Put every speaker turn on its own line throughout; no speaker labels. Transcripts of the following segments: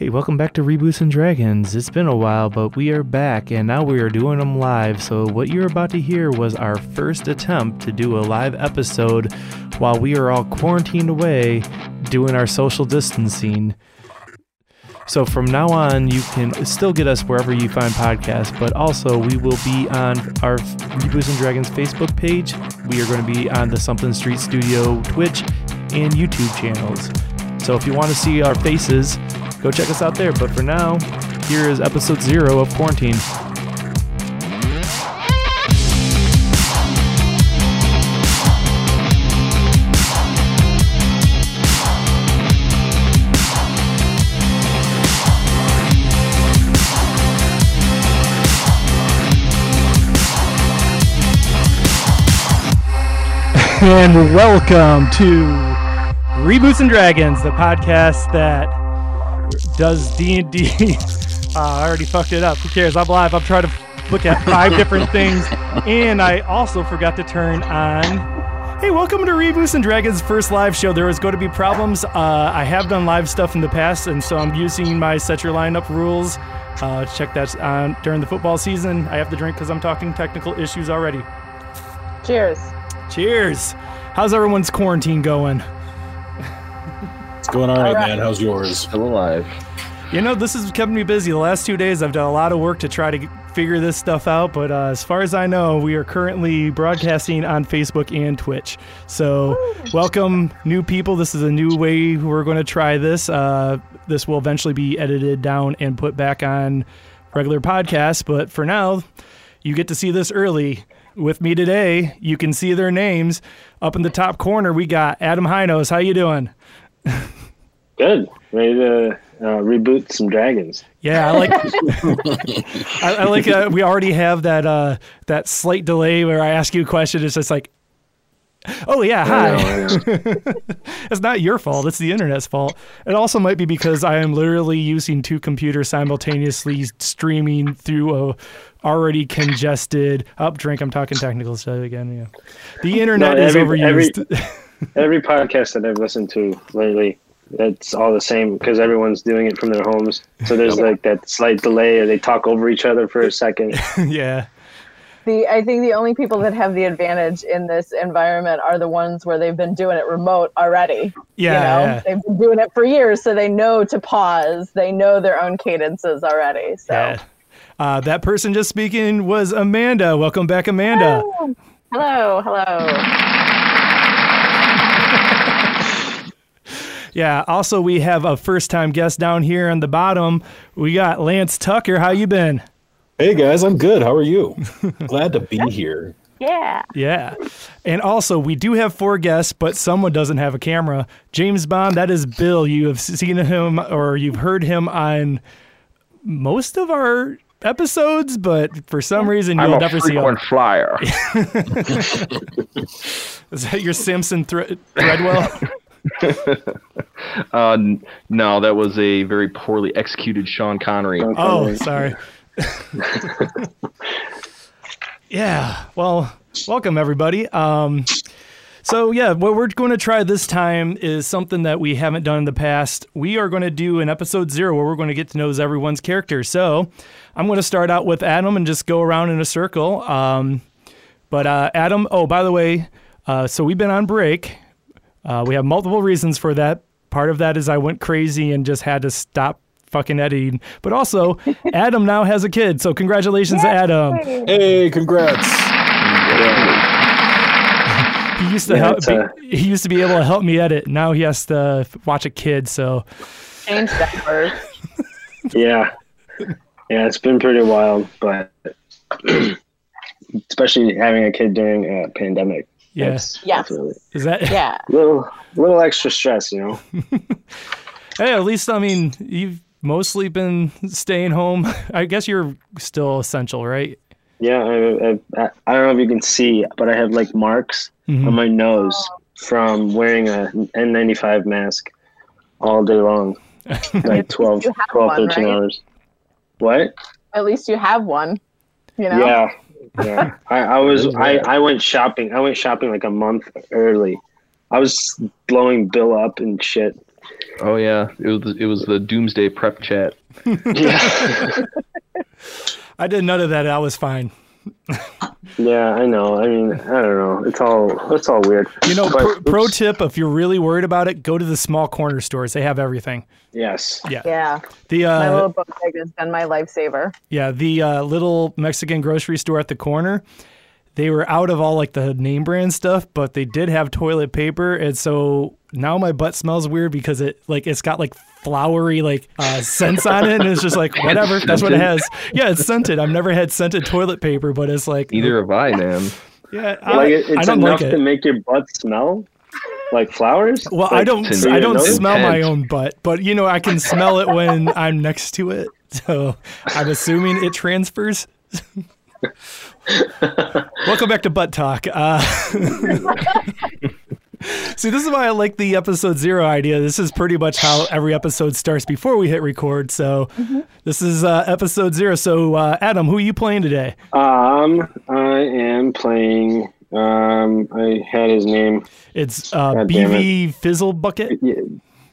Hey, welcome back to Reboots and Dragons. It's been a while, but we are back and now we are doing them live. So, what you're about to hear was our first attempt to do a live episode while we are all quarantined away doing our social distancing. So, from now on, you can still get us wherever you find podcasts, but also we will be on our Reboots and Dragons Facebook page. We are going to be on the Something Street Studio Twitch and YouTube channels. So, if you want to see our faces, go check us out there. But for now, here is episode zero of Quarantine. And welcome to Reboots and Dragons, the podcast that does D&D? I already fucked it up. Who cares? I'm live. I'm trying to look at five different things, and I also forgot to turn on. Hey, welcome to Reboots and Dragons' first live show. There is going to be problems. Uh, I have done live stuff in the past, and so I'm using my set your lineup rules. Uh, check that on during the football season. I have to drink because I'm talking technical issues already.
Cheers.
Cheers. How's everyone's quarantine going?
It's going all right,
All right.
man. How's yours?
Still alive.
You know, this has kept me busy. The last two days, I've done a lot of work to try to figure this stuff out. But uh, as far as I know, we are currently broadcasting on Facebook and Twitch. So, welcome, new people. This is a new way we're going to try this. Uh, this will eventually be edited down and put back on regular podcasts. But for now, you get to see this early. With me today, you can see their names up in the top corner. We got Adam Hinos. How you doing?
Good. Ready to uh, reboot some dragons.
Yeah, I like. I, I like. Uh, we already have that uh, that slight delay where I ask you a question. It's just like, oh yeah,
I
hi.
know, I know.
It's not your fault. It's the internet's fault. It also might be because I am literally using two computers simultaneously streaming through a already congested up drink. I'm talking technical stuff again. Yeah, the internet
No,
is
every- every-
overused.
Every podcast that I've listened to lately, it's all the same because everyone's doing it from their homes. So there's like that slight delay, or they talk over each other for a second.
yeah,
The I think the only people that have the advantage in this environment are the ones where they've been doing it remote already.
yeah,
you know,
yeah.
they've been doing it for years, so they know to pause. They know their own cadences already. So,
yeah. Uh, that person just speaking was Amanda. Welcome back, Amanda.
Oh, hello, hello.
Yeah. Also, we have a first-time guest down here on the bottom. We got Lance Tucker. How you been?
Hey guys, I'm good. How are you? Glad to be here.
Yeah.
Yeah. And also, we do have four guests, but someone doesn't have a camera. James Bond, that is Bill. You have seen him or you've heard him on most of our episodes, but for some reason
I'm
you'll
a
never see him.
frequent flyer.
Is that your Simpson thre- Threadwell?
uh, no, that was a very poorly executed Sean Connery.
oh, sorry. yeah. Well, welcome everybody. Um, so yeah, what we're going to try this time is something that we haven't done in the past. We are going to do an episode zero where we're going to get to know everyone's character. So I'm going to start out with Adam and just go around in a circle. Um, but uh, Adam, oh by the way, uh, so we've been on break. Uh, we have multiple reasons for that. Part of that is I went crazy and just had to stop fucking editing. But also, Adam now has a kid, so congratulations, Adam.
Hey, congrats.
He used to
Yeah,
help.
it's, uh,
be, he used to be able to help me edit. Now he has to watch a kid. So
Change that word.
Yeah, yeah, it's been pretty wild, but especially having a kid during a pandemic.
Yes,
Yeah.
Definitely
is that?
Yeah.
little, little extra stress, you know.
Hey, at least I mean you've mostly been staying home. I guess you're still essential, right?
Yeah, I, I, I don't know if you can see, but I have like marks
Mhm.
on my nose from wearing a N95 mask all day long, like 12, 12
one,
13
right?
hours. What?
At least you have one. You know.
Yeah, yeah. I, I was I, I went shopping. I went shopping like a month early. I was blowing Bill up and shit.
Oh yeah, it was it was the Doomsday Prep chat.
Yeah,
I did none of that. I was fine.
yeah, I know. I mean, I don't know. It's all it's all weird.
You know,
But-
pro, pro tip: if you're really worried about it, go to the small corner stores. They have everything.
Yes.
Yeah.
Yeah,
The
my
uh,
little book bag has been my lifesaver.
yeah, the uh, little Mexican grocery store at the corner. They were out of all like the name brand stuff, but they did have toilet paper, and so now my butt smells weird because it like it's got like flowery like uh, scents on it, and it's just like whatever. That's what it has. Yeah, it's scented. I've never had scented toilet paper, but it's like
Neither have I, man.
Yeah, I,
Like it,
I
it's
don't
enough
like
to make your butt smell like flowers.
Well, I don't. I don't
no
smell my own butt, but you know, I can smell it when I'm next to it. So I'm assuming it transfers. Welcome back to butt talk. Uh, see, this is why I like the episode zero idea. This is pretty much how every episode starts before we hit record. So this is uh, episode zero. So uh, Adam, who are you playing today?
Um, I am playing. Um, I had his name.
It's uh,
God damn
BV Fizzle Bucket.
Yeah,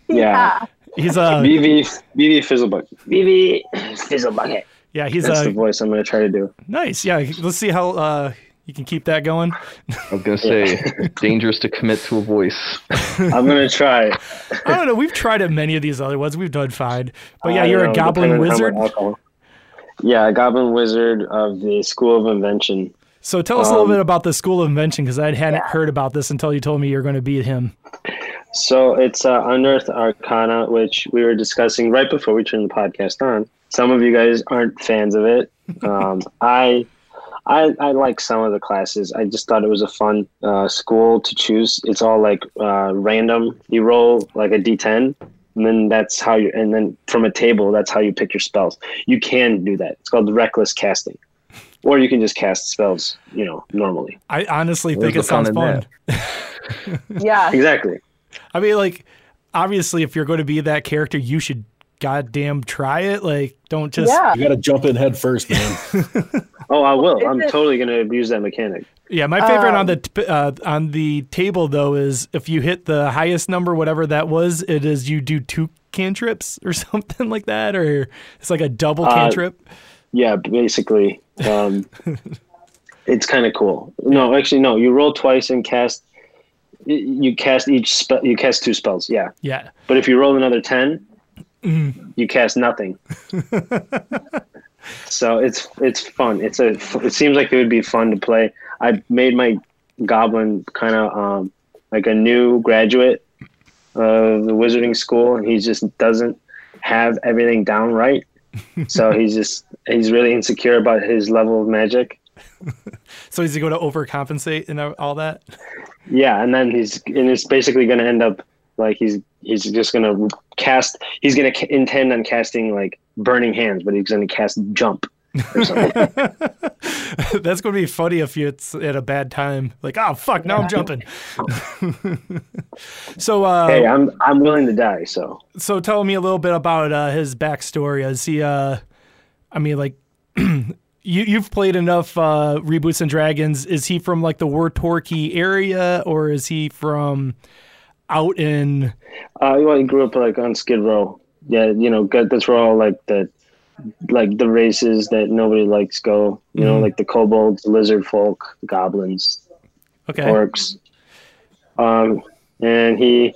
yeah.
He's a
BV BV Fizzlebucket. BV Fizzlebucket.
yeah. He's
That's
a
the voice I'm gonna try to do.
Nice. Yeah. Let's see how uh, you can keep that going.
I was gonna say dangerous to commit to a voice.
I'm gonna try.
I don't know. We've tried at many of these other ones. We've done fine. But yeah, you're
don't
a goblin wizard.
Yeah, a goblin wizard of the School of Invention.
So tell us a little
Um,
bit about the School of Invention because I hadn't heard about this until you told me you're going to beat him.
So it's uh, Unearthed Arcana, which we were discussing right before we turned the podcast on. Some of you guys aren't fans of it. Um, I, I, I like some of the classes. I just thought it was a fun uh, school to choose. It's all like uh, random. You roll like a d10, and then that's how you. And then from a table, that's how you pick your spells. You can do that. It's called reckless casting, or you can just cast spells. You know, normally.
I honestly
Where's
think it sounds
fun.
Yeah,
Exactly.
I mean, like, obviously, if you're going to be that character, you should goddamn try it. Like, don't just.
yeah.
You got to jump in head first, man.
Oh, I will. I'm totally going to abuse that mechanic.
Yeah, my favorite on
Um,
the t- uh, on the table though is if you hit the highest number, whatever that was, it is you do two cantrips or something like that, or it's like a double
Uh,
cantrip.
Yeah, basically. Um, it's kind of cool. No, actually, no. You roll twice and cast. You cast each spell. You cast two spells. Yeah,
Yeah,
but if you roll another ten,
Mm-hmm.
you cast nothing. so it's it's fun. It's a. It seems like it would be fun to play. I made my goblin kind of um, like a new graduate of the wizarding school, and he just doesn't have everything down right. so he's just he's really insecure about his level of magic.
so is he going to overcompensate and all that?
Yeah, and then he's and it's basically going to end up like he's he's just going to cast. He's going to intend on casting like burning hands, but he's going to cast jump or something.
That's going to be funny if it's at a bad time. Like, oh fuck, now I'm jumping. so, uh,
hey, I'm I'm willing to die. So
so tell me a little bit about uh, his backstory. Is he? Uh, I mean, like, you you've played enough uh, reboots and dragons. Is he from like the War Torquay area, or is he from out in?
uh, well, he grew up like on Skid Row. Yeah, you know, that's where all like the like the races that nobody likes go. You know,
Mhm.
like the kobolds, lizard folk, goblins,
Okay,
orcs. Um, and he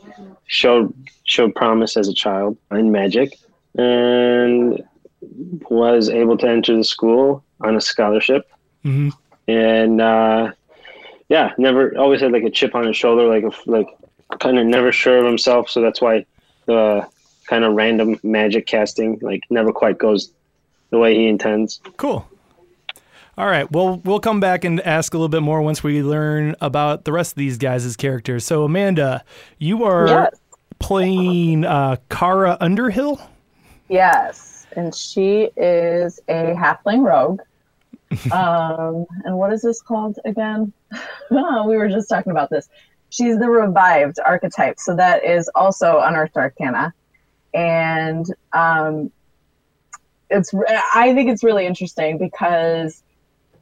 showed showed promise as a child in magic, and was able to enter the school on a scholarship.
hmm
And uh, yeah, never always had like a chip on his shoulder, like a, like kind of never sure of himself. So that's why the kind of random magic casting like never quite goes the way he intends.
cool. All right. Well, we'll come back and ask a little bit more once we learn about the rest of these guys' characters. So, Amanda, you are
Yes.
playing uh, Kara Underhill.
Yes, and she is a halfling rogue. um, and what is this called again? Oh, we were just talking about this. She's the revived archetype, so that is also unearthed arcana, and um, it's. I think it's really interesting because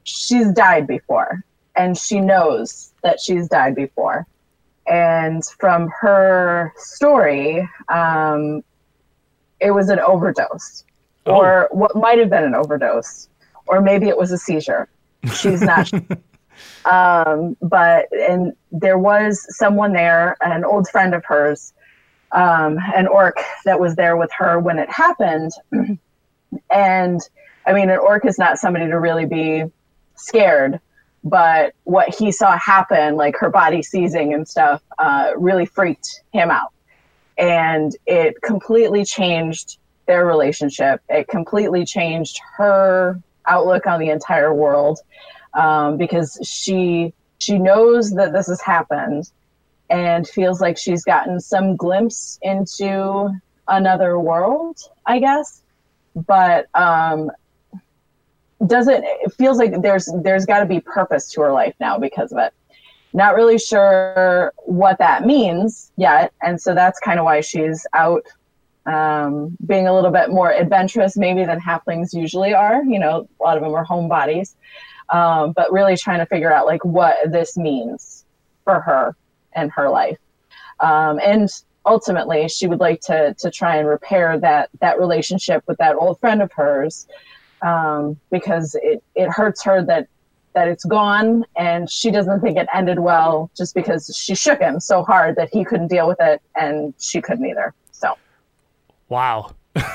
she's died before, and she knows that she's died before, and from her story, um, it was an overdose, or what might have been an overdose, or maybe it was a seizure. She's not. um, but and there was someone there, an old friend of hers, um, an orc that was there with her when it happened. and I mean, an orc is not somebody to really be scared, but what he saw happen, like her body seizing and stuff, uh, really freaked him out. And it completely changed their relationship. It completely changed her outlook on the entire world um, because she she knows that this has happened and feels like she's gotten some glimpse into another world, I guess. But um, doesn't it feels like there's there's got to be purpose to her life now because of it. Not really sure what that means yet, and so that's kind of why she's out um, being a little bit more adventurous maybe than halflings usually are. You know, a lot of them are homebodies, um, but really trying to figure out like what this means for her and her life. Um, and ultimately, she would like to to try and repair that that relationship with that old friend of hers um, because it it hurts her that that it's gone and she doesn't think it ended well just because she shook him so hard that he couldn't deal with it and she couldn't either. So
Wow.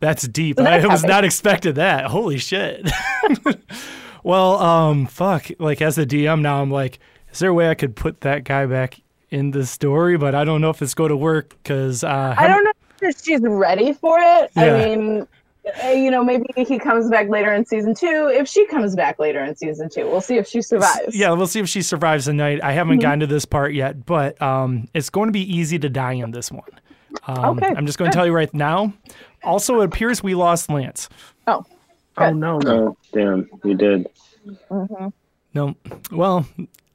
That's deep. I was not expecting that. Holy shit. well, um, fuck. Like as a DM now, I'm like, is there a way I could put that guy back in the story? But I don't know if it's going to work because uh,
I don't know if she's ready for it.
Yeah.
I mean, uh, you know, maybe he comes back later in season two. If she comes back later in season two, we'll see if she survives.
Yeah, we'll see if she survives the night. I haven't
Mm-hmm.
gotten to this part yet, but um, it's going to be easy to die in this one. Um,
Okay,
I'm just going to tell you right now. Also, it appears we lost Lance.
Oh,
Oh no.
Oh, damn, you did.
No, well,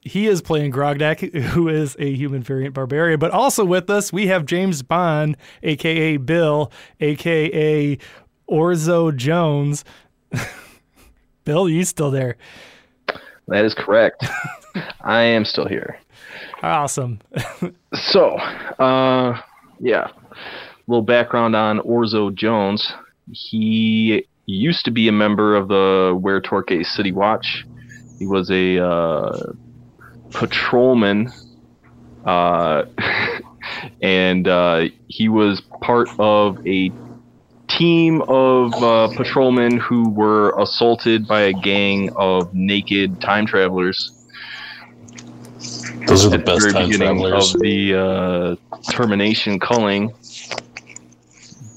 he is playing Grognak, who is a human variant barbarian. But also with us, we have James Bond, aka Bill, aka Orzo Jones. Bill, you still there?
That is correct. I am still here.
Awesome.
So, uh, yeah, a little background on Orzo Jones. He used to be a member of the War Torquay City Watch. He was a uh, patrolman, uh, and uh, he was part of a team of uh, patrolmen who were assaulted by a gang of naked time travelers
Those are the best
very
time
beginning
travelers.
of the uh, termination culling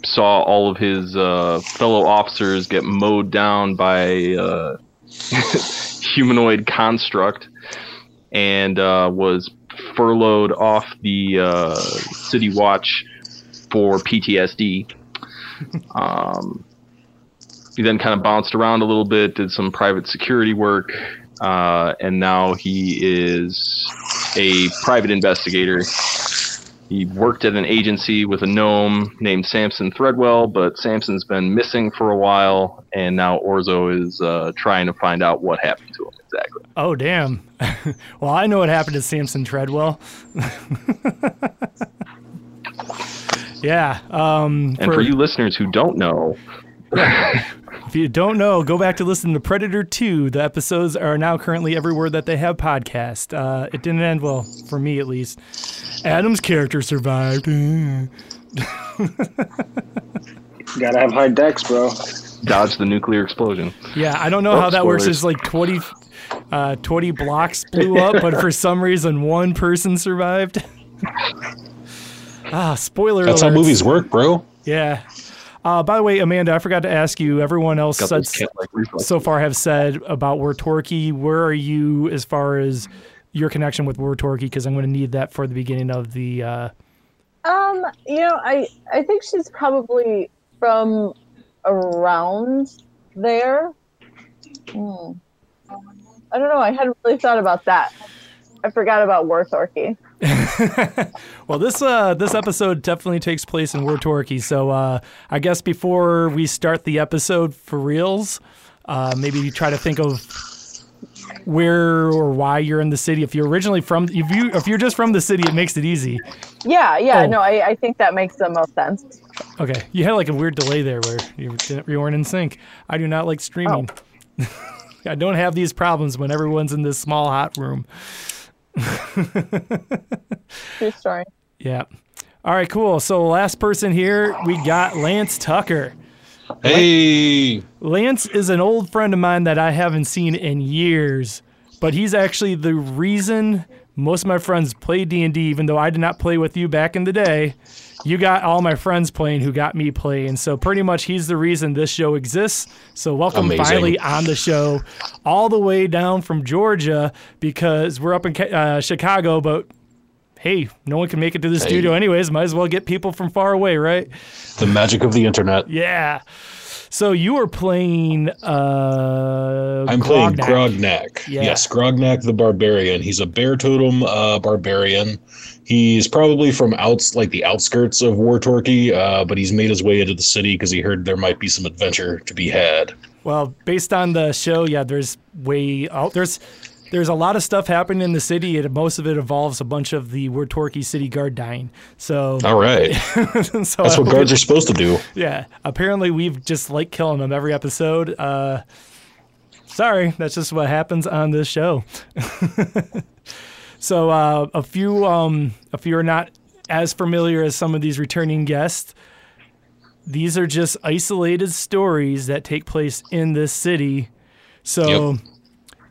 saw all of his uh, fellow officers get mowed down by uh, humanoid construct and uh, was furloughed off the uh, city watch for PTSD. Um, he then kind of bounced around a little bit, did some private security work, uh, and now he is a private investigator. He worked at an agency with a gnome named Samson Threadwell, but Samson's been missing for a while, and now Orzo is uh, trying to find out what happened to him exactly.
Oh, damn. well, I know what happened to Samson Treadwell. yeah. Um,
And for, you listeners who don't know,
If you don't know, go back to listen to Predator 2. The episodes are now currently everywhere that they have podcast. Uh, it didn't end well, for me at least. Adam's character survived.
Gotta have high Dex, bro.
dodge the nuclear explosion.
yeah, I don't know
Oh,
how that works.
spoilers.
It's like 20, uh, 20 blocks blew up, but for some reason, one person survived. ah, spoiler
That's how movies work, bro.
Yeah. Uh, by the way, Amanda, I forgot to ask you. Everyone else said,
those cat-like reflexes.
so far have said about War Torquay. Where are you as far as your connection with War Torquay? Because I'm going to need that for the beginning of the. Uh,
Um, you know, I I think she's probably from around there. Hmm. I don't know. I hadn't really thought about that. I forgot about War Torquay.
well, this uh, this episode definitely takes place in War Torquay. So uh, I guess before we start the episode for reals, uh, maybe try to think of where or why you're in the city. If you're originally from, if you if you're just from the city, it makes it easy.
Yeah, yeah.
Oh.
No, I, I think that makes the most sense.
Okay, you had like a weird delay there where you, you weren't in sync. I do not like streaming. I don't have these problems when everyone's in this small hot room.
True story.
Yeah. All right, cool. So last person here, we got Lance Tucker.
Hey,
Lance is an old friend of mine that I haven't seen in years, but he's actually the reason most of my friends play D&D even though I did not play with you back in the day. You got all my friends playing who got me playing. So pretty much he's the reason this show exists. So welcome
Amazing.
finally on the show all the way down from Georgia because we're up in uh, Chicago, but hey, no one can make it to the studio anyways. Might as well get people from far away, right?
the magic of the internet.
Yeah. So you were playing. Uh,
I'm playing
Grognak.
Grognak.
Yeah.
Yes, Grognak the Barbarian. He's a bear totem uh, barbarian. He's probably from outs like the outskirts of War Torquay, uh, but he's made his way into the city because he heard there might be some adventure to be had.
Well, based on the show, yeah, there's way out there's there's a lot of stuff happening in the city, and most of it involves a bunch of the War Torquay City Guard dying. So,
All right,
so
that's what guards are supposed to do.
Yeah, apparently we've just like killing them every episode. Uh, sorry, that's just what happens on this show. so uh, a few, um, if you're not as familiar as some of these returning guests, these are just isolated stories that take place in this city. So.
Yep.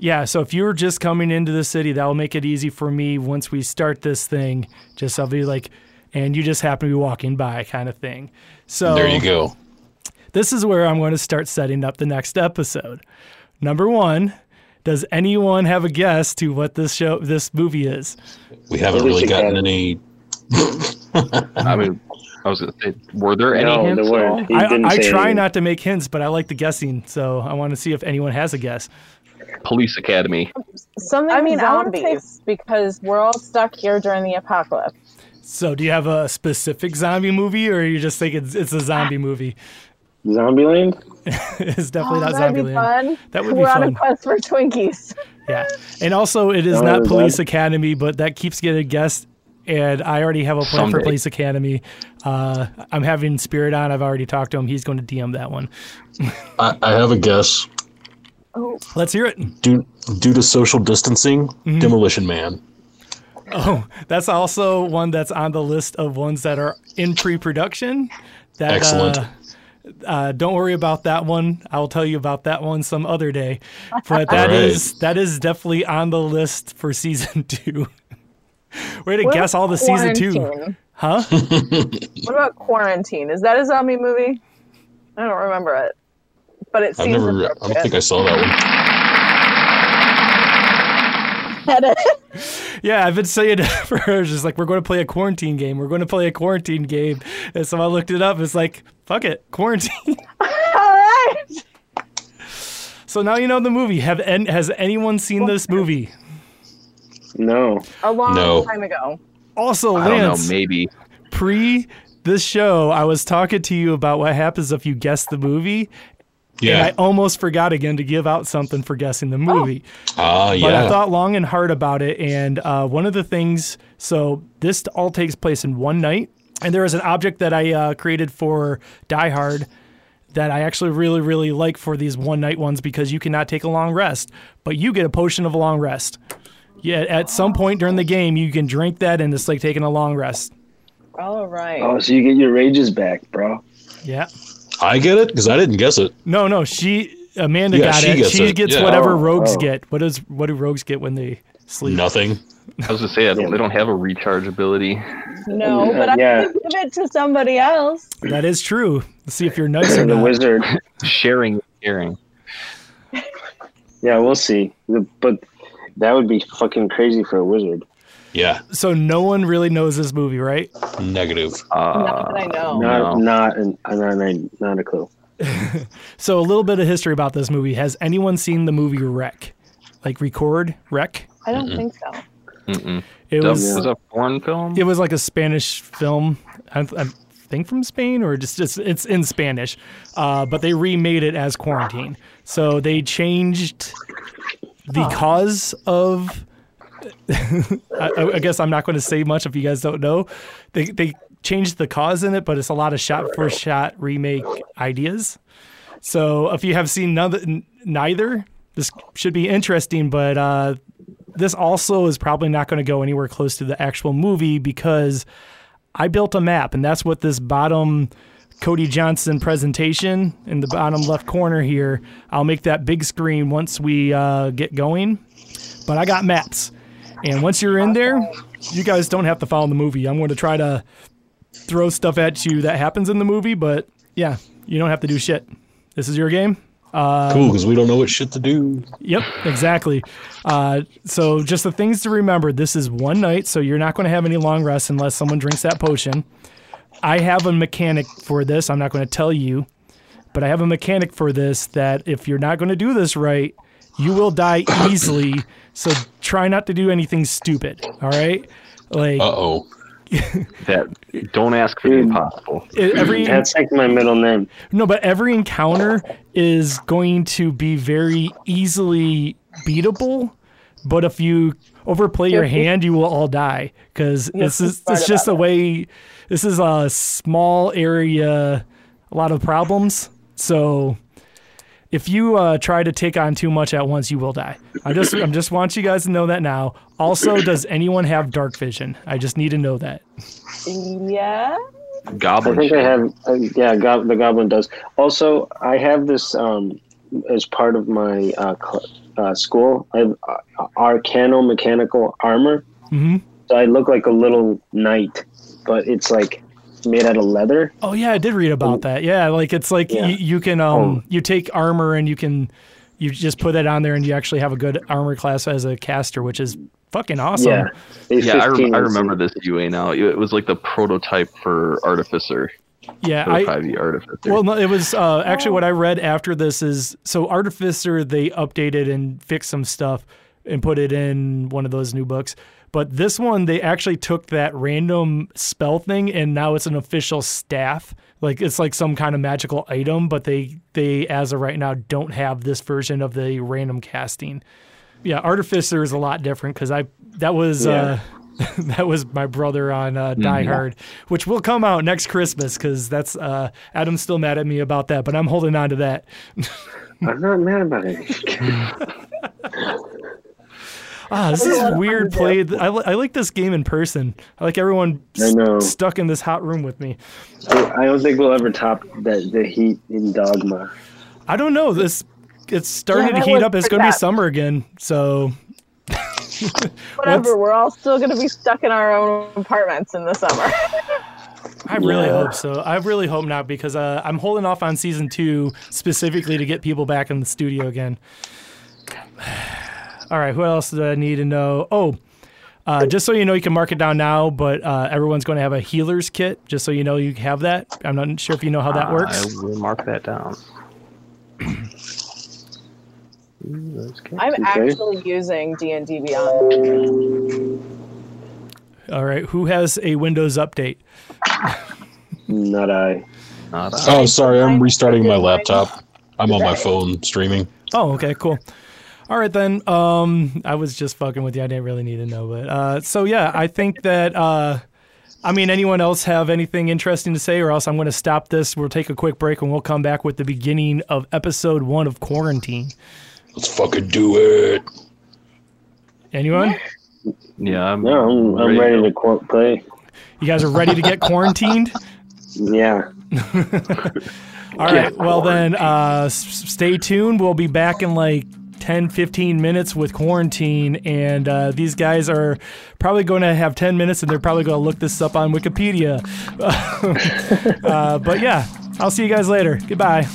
Yeah, so if you're just coming into the city, that will make it easy for me once we start this thing. Just I'll be like, and you just happen to be walking by, kind of thing. So
There you go.
this is where I'm going to start setting up the next episode. Number one, does anyone have a guess to what this show, this movie is?
We haven't really gotten any.
I mean, I was gonna say, were there any
No,
hints?
there
at all?
He
I,
didn't
I try
anything.
not to make hints, but I like the guessing, so I want to see if anyone has a guess.
Police Academy.
Something
I mean, I
zombies.
say because we're all stuck here during the apocalypse.
So, do you have a specific zombie movie, or you just think it's, it's a zombie movie?
Zombieland?
it's definitely
Oh,
not
that'd be
Zombieland.
fun.
That would be fun.
We're on a quest for Twinkies.
Yeah, and also it is
Oh,
not Police
that-
Academy, but that keeps getting guessed. And I already have a plan for Police Academy. Uh, I'm having Spirit on. I've already talked to him. He's going to DM that one.
I, I have a guess.
Let's hear it.
Due, due to social distancing, Demolition Man.
Oh, that's also one that's on the list of ones that are in pre-production. That,
Excellent.
Uh, uh, don't worry about that one. I'll tell you about that one some other day. But that
All right.
is that is definitely on the list for season two. we Way to
What
guess all the season two, huh?
What about Quarantine? Is that a zombie movie? I don't remember it, but it
I've
seems
never. I don't think I saw that one.
Yeah, I've been saying it for just like we're going to play a quarantine game. We're going to play a quarantine game, and so I looked it up. It's like fuck it, quarantine.
all right.
so now you know the movie. Have en- has anyone seen this movie?
No.
A long
No.
time ago.
Also,
I don't know.
Lance,
Maybe.
pre this show, I was talking to you about what happens if you guess the movie, and
Yeah.
I almost forgot again to give out something for guessing the movie.
Ah,
But
yeah.
I thought long and hard about it, and uh, one of the things. So this all takes place in one night, and there is an object that I uh, created for Die Hard that I actually really really like for these one night ones because you cannot take a long rest, but you get a potion of a long rest. Yeah, at some point during the game, you can drink that, and it's like taking a long rest.
All right.
Oh, so you get your rages back, bro.
Yeah.
I get it because I didn't guess it.
No, no, she Amanda
Yeah,
got
she
it.
gets
she
it,
gets
yeah.
whatever
Oh,
rogues
oh.
get. What does what do rogues get when they sleep?
Nothing.
I was gonna say I don't, they don't have a recharge ability.
no, but I
yeah.
could give it to somebody else.
That is true. Let's see if you're nice or
the
not.
wizard.
Sharing, is caring.
Yeah, we'll see. But that would be fucking crazy for a wizard.
Yeah.
So no one really knows this movie, right?
Negative.
Not that I
Uh,
know.
Not,
No.
not, an, not, not a clue.
So a little bit of history about this movie. Has anyone seen the movie REC? Like record REC?
I don't think so.
mm-mm.
It
That
was
was a foreign film.
it was like a Spanish film. I, I think from Spain or just, just it's in Spanish, uh, but they remade it as Quarantine. So they changed the cause of I, I guess I'm not going to say much if you guys don't know. They they changed the cause in it, but it's a lot of shot for shot remake ideas. So if you have seen none, neither, this should be interesting. But uh, this also is probably not going to go anywhere close to the actual movie because I built a map, and that's what this bottom Cody Johnson presentation in the bottom left corner here. I'll make that big screen once we uh, get going. But I got maps. And once you're in there, you guys don't have to follow the movie. I'm going to try to throw stuff at you that happens in the movie, but yeah, you don't have to do shit. This is your game.
cool, because we don't know what shit to do.
Yep, exactly. Uh, so just the things to remember. This is one night, so you're not going to have any long rests unless someone drinks that potion. I have a mechanic for this. I'm not going to tell you, but I have a mechanic for this that if you're not going to do this right, you will die easily. So try not to do anything stupid. All right, like
Uh oh.
That don't ask for the impossible.
every
That's like my middle name.
No, but every encounter is going to be very easily beatable. But if you overplay your hand, you will all die because this is it's just
about
a way. This is a small area, a lot of problems. So if you uh, try to take on too much at once, you will die. I just I'm just want you guys to know that now. Also, does anyone have dark vision? I just need to know that.
Yeah.
Goblin.
I think I have. Uh, yeah, go- the goblin does. Also, I have this um, as part of my uh, cl- uh, school. I have uh, arcano mechanical armor.
hmm
So I look like a little knight, but it's like made out of leather.
Oh yeah, I did read about that. Yeah, like it's like
Yeah.
you, you can um
Oh.
you take armor and you can you just put that on there and you actually have a good armor class as a caster, which is fucking awesome.
Yeah.
Yeah, I,
15
rem- I remember this UA now. It was like the prototype for Artificer,
Yeah, I
5e Artificer.
well no, it was uh, actually what I read after this is so Artificer they updated and fixed some stuff and put it in one of those new books. But this one they actually took that random spell thing and now it's an official staff. Like it's like some kind of magical item, but they they as of right now don't have this version of the random casting. Yeah, Artificer is a lot different because I that was uh, that was my brother on uh, Die Hard, which will come out next Christmas because that's uh, Adam's still mad at me about that, but I'm holding on to that.
I'm not mad about it.
Ah, this is
lot of fun
weird
to
play. I, li- I like this game in person. I like everyone
I
s-
know.
stuck in this hot room with me.
I don't think we'll ever top the, the heat in Dogma.
I don't know. This it's starting
Yeah,
to heat up. It's going to be summer again. So
Whatever. We're all still going to be stuck in our own apartments in the summer.
I really
Yeah.
hope so. I really hope not because uh, I'm holding off on season two specifically to get people back in the studio again. All right, what else do I need to know? Oh, uh, just so you know, you can mark it down now, but uh, everyone's going to have a healer's kit. Just so you know, you have that. I'm not sure if you know how that works.
I will mark that down.
I'm actually using D and D Beyond.
All right, who has a Windows update?
Not I.
Not I.
Oh, sorry, I'm restarting my laptop. I'm on my phone streaming.
Oh, okay, cool. All right then. Um, I was just fucking with you. I didn't really need to know, but uh, so yeah, I think that. Uh, I mean, anyone else have anything interesting to say, or else I'm going to stop this. We'll take a quick break and we'll come back with the beginning of episode one of quarantine.
Let's fucking do it.
Anyone?
Yeah, I'm,
No, I'm, I'm ready to qu- play.
You guys are ready to get quarantined?
Yeah.
All right. Well, then, uh, s- stay tuned. We'll be back in like 10, 15 minutes with quarantine. And uh, these guys are probably going to have 10 minutes and they're probably going to look this up on Wikipedia. uh, but yeah, I'll see you guys later. Goodbye.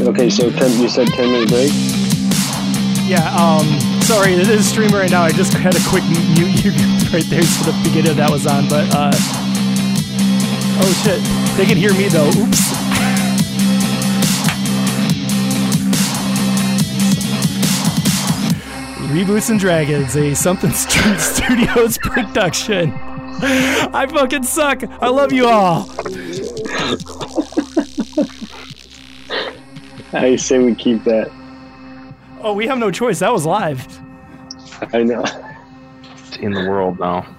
Okay, so ten, you said 10 minute break?
Yeah, um, sorry, it is streaming right now. I just had a quick mute you right there so the beginning that was on, but, uh, oh shit. They can hear me though. Oops. Reboots and Dragons, a Something Street Studios production. I fucking suck. I love you all.
I say we keep that.
Oh, we have no choice. That was live.
I know.
It's in the world now.